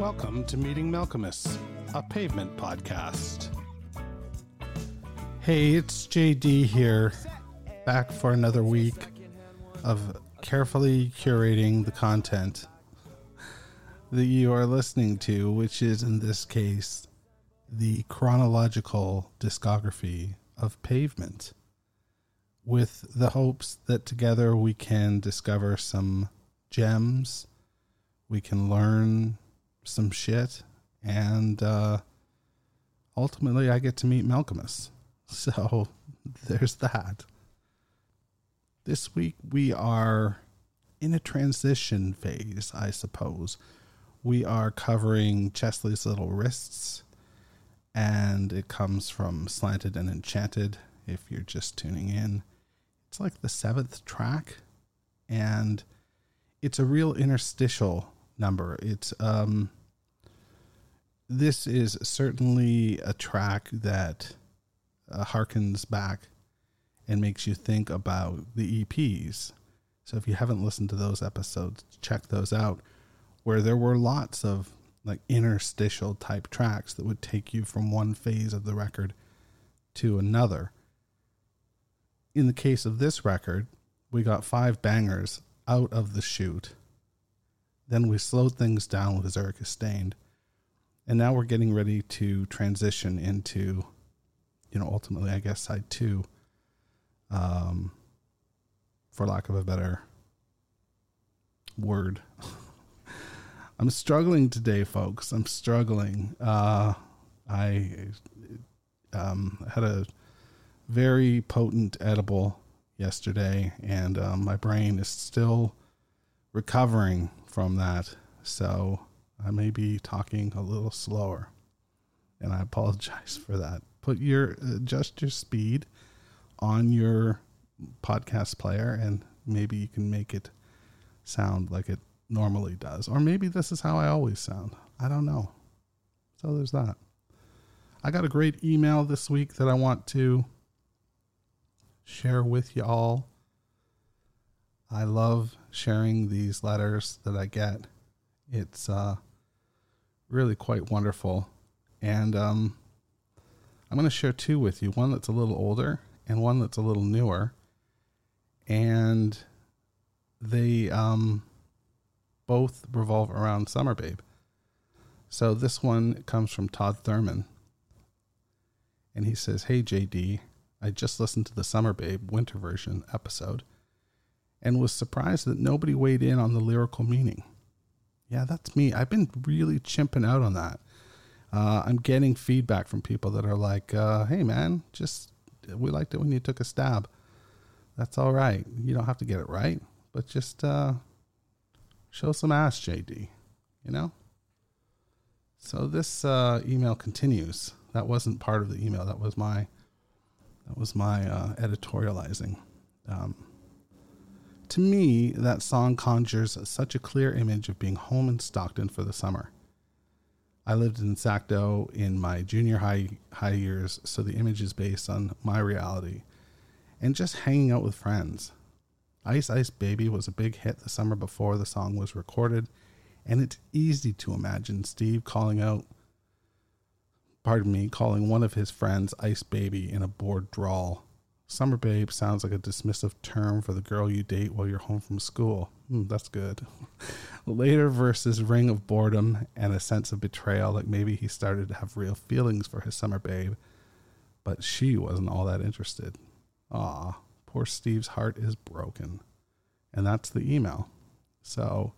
Welcome to Meeting Malkmus, a pavement podcast. Hey, it's JD here, back for another week of carefully curating the content that you are listening to, which is in this case the chronological discography of Pavement, with the hopes that together we can discover some gems, we can learn some shit, and uh, ultimately I get to meet Malkmus. So there's that. This week we are in a transition phase, I suppose. We are covering Chesley's Little Wrists, and it comes from Slanted and Enchanted. If you're just tuning in, it's like the seventh track, and it's a real interstitial number. It's um, this is certainly a track that uh, harkens back and makes you think about the EPs. So if you haven't listened to those episodes, check those out, where there were lots of like interstitial type tracks that would take you from one phase of the record to another. In the case of this record, we got five bangers out of the chute. Then we slowed things down with Zurich Stained. And now we're getting ready to transition into you know, ultimately, I guess side two, um, for lack of a better word. I'm struggling today, folks. I'm struggling. Uh, I um, had a very potent edible yesterday, and um, my brain is still recovering from that. So I may be talking a little slower, and I apologize for that put your adjust your speed on your podcast player and maybe you can make it sound like it normally does or maybe this is how I always sound. I don't know. So there's that. I got a great email this week that I want to share with you all. I love sharing these letters that I get. It's uh, really quite wonderful. And um, I'm going to share two with you one that's a little older and one that's a little newer. And they um, both revolve around Summer Babe. So this one comes from Todd Thurman. And he says, Hey, JD, I just listened to the Summer Babe winter version episode and was surprised that nobody weighed in on the lyrical meaning. Yeah, that's me. I've been really chimping out on that uh, I'm getting feedback from people that are like, uh, "Hey, man, just we liked it when you took a stab. That's all right. You don't have to get it right, but just uh, show some ass, JD. You know." So this uh, email continues. That wasn't part of the email. That was my that was my uh, editorializing. Um, to me, that song conjures such a clear image of being home in Stockton for the summer. I lived in Sackville in my junior high high years, so the image is based on my reality and just hanging out with friends. Ice Ice Baby was a big hit the summer before the song was recorded, and it's easy to imagine Steve calling out pardon me, calling one of his friends Ice Baby in a bored drawl. Summer babe sounds like a dismissive term for the girl you date while you're home from school. Mm, that's good. Later versus ring of boredom and a sense of betrayal, like maybe he started to have real feelings for his summer babe, but she wasn't all that interested. Ah, poor Steve's heart is broken. And that's the email. So,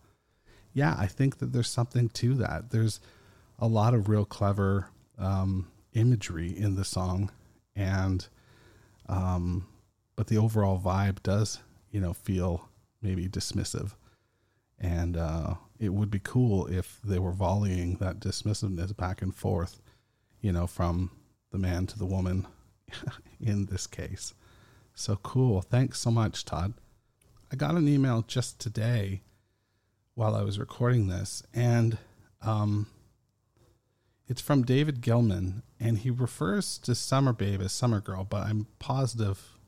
yeah, I think that there's something to that. There's a lot of real clever um, imagery in the song, and um, but the overall vibe does, you know, feel maybe dismissive. And uh, it would be cool if they were volleying that dismissiveness back and forth, you know, from the man to the woman in this case. So cool. Thanks so much, Todd. I got an email just today while I was recording this, and um, it's from David Gilman, and he refers to Summer Babe as Summer Girl, but I'm positive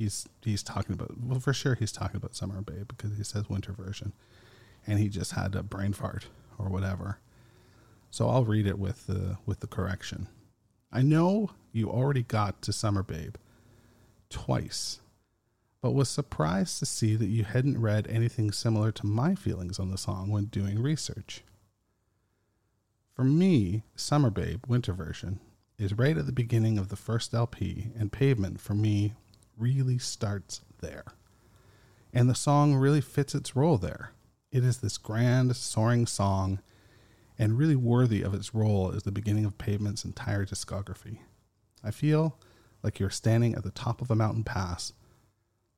he's he's talking about well for sure he's talking about Summer Babe because he says winter version, and he just had a brain fart or whatever. So I'll read it with the with the correction. I know you already got to Summer Babe twice, but was surprised to see that you hadn't read anything similar to my feelings on the song when doing research. For me, Summer Babe, winter version, is right at the beginning of the first LP, and Pavement for me really starts there. And the song really fits its role there. It is this grand, soaring song and really worthy of its role as the beginning of Pavement's entire discography. I feel like you're standing at the top of a mountain pass,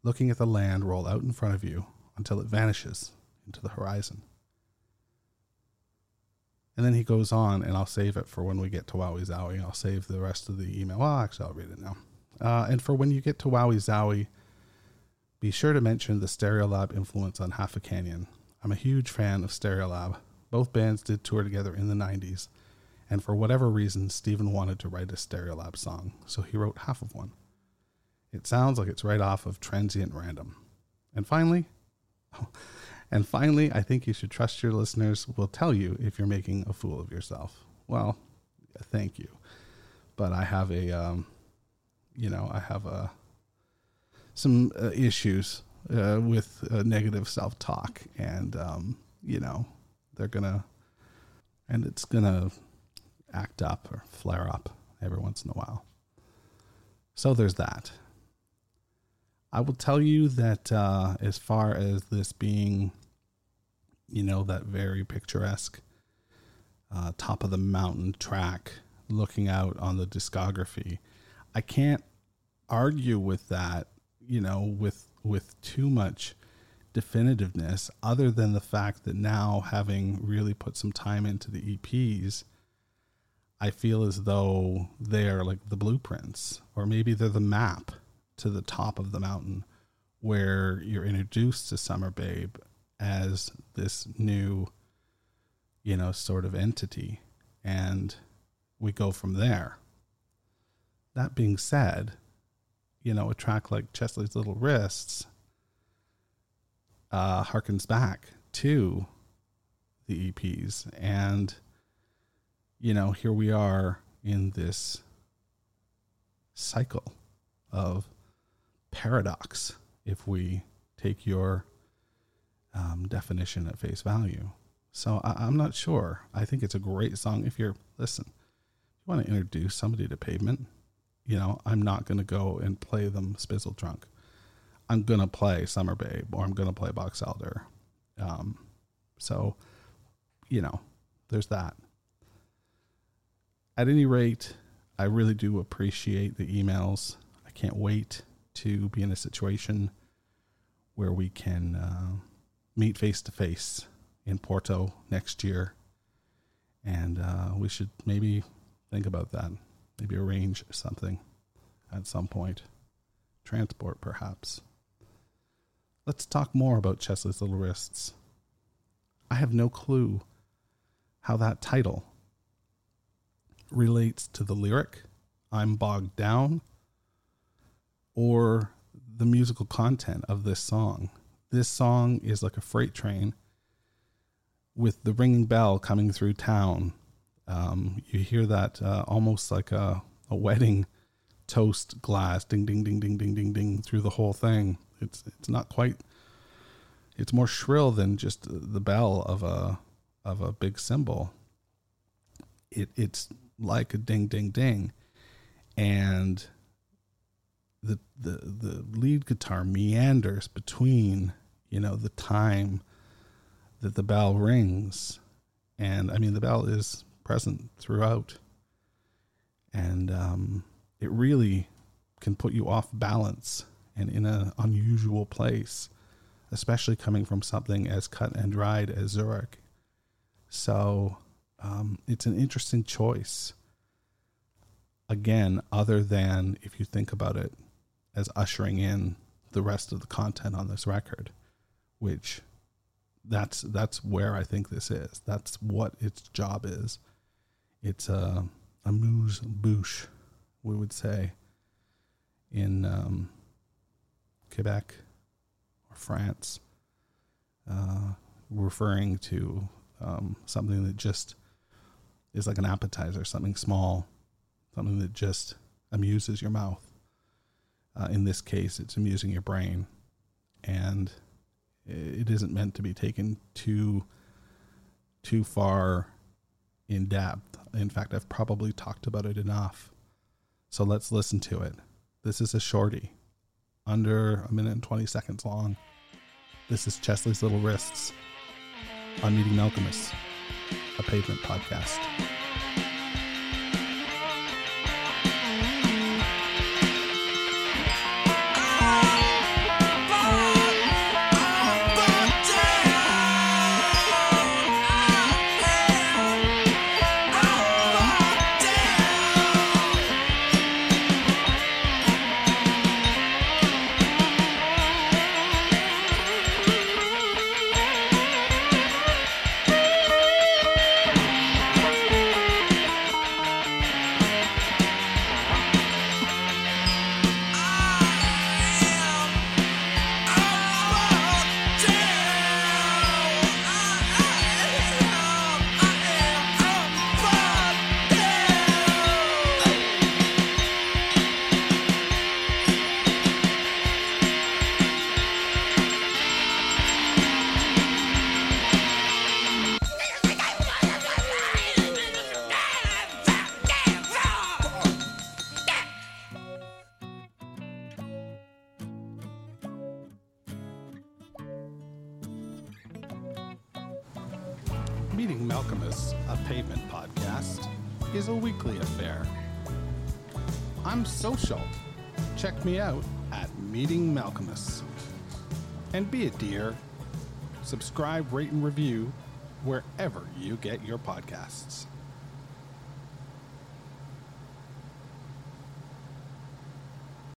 looking at the land roll out in front of you until it vanishes into the horizon. And then he goes on, and I'll save it for when we get to Wowee Zowee. I'll save the rest of the email. Well, actually, I'll read it now. Uh, and for when you get to Wowee Zowee, be sure to mention the Stereolab influence on Half a Canyon. I'm a huge fan of Stereolab. Both bands did tour together in the 90s, and for whatever reason, Stephen wanted to write a Stereolab song, so he wrote half of one. It sounds like it's right off of Transient Random. And finally, and finally, I think you should trust your listeners will tell you if you're making a fool of yourself. Well, thank you. But I have a, um, you know, I have a, some uh, issues uh, with uh, negative self talk. And, um, you know, they're going to, and it's going to act up or flare up every once in a while. So there's that. I will tell you that uh, as far as this being you know, that very picturesque uh, top of the mountain track looking out on the discography. I can't argue with that, you know, with with too much definitiveness other than the fact that now having really put some time into the EPs, I feel as though they're like the blueprints or maybe they're the map to the top of the mountain where you're introduced to Summer Babe as this new, you know, sort of entity. And we go from there. That being said, you know, a track like Chesley's Little Wrists uh, harkens back to the EPs. And, you know, here we are in this cycle of paradox if we take your um, definition at face value. So I, am not sure. I think it's a great song. If you're, listen, if you want to introduce somebody to pavement, you know, I'm not going to go and play them Spizzle Trunk. I'm going to play Summer Babe or I'm going to play Box Elder. Um, so, you know, there's that. At any rate, I really do appreciate the emails. I can't wait to be in a situation where we can. Uh, meet face to face in Porto next year. And uh, we should maybe think about that. Maybe arrange something at some point. Transport, perhaps. Let's talk more about Chesley's Little Wrists. I have no clue how that title relates to the lyric, I'm bogged down, or the musical content of this song this song is like a freight train with the ringing bell coming through town. Um, you hear that uh, almost like a, a wedding toast glass, ding, ding, ding, ding, ding, ding, ding, through the whole thing. It's it's not quite. It's more shrill than just the bell of a of a big cymbal. It it's like a ding, ding, ding, and the the the lead guitar meanders between you know, the time that the bell rings. And I mean, the bell is present throughout. And um, it really can put you off balance and in an unusual place, especially coming from something as cut and dried as Zurich. So um, it's an interesting choice. Again, other than if you think about it as ushering in the rest of the content on this record which that's that's where I think this is. That's what its job is. It's a amuse bouche, we would say, in um, Quebec or France, uh, referring to um, something that just is like an appetizer, something small, something that just amuses your mouth. Uh, in this case, it's amusing your brain, and it isn't meant to be taken too too far in depth. In fact, I've probably talked about it enough. So let's listen to it. This is a shorty, under a minute and 20 seconds long. This is Chesley's Little Wrists on Meeting Malkmus, a pavement podcast. Meeting Malkmus, a pavement podcast, is a weekly affair. I'm social. Check me out at Meeting Malkmus. And be a dear. Subscribe, rate, and review wherever you get your podcasts.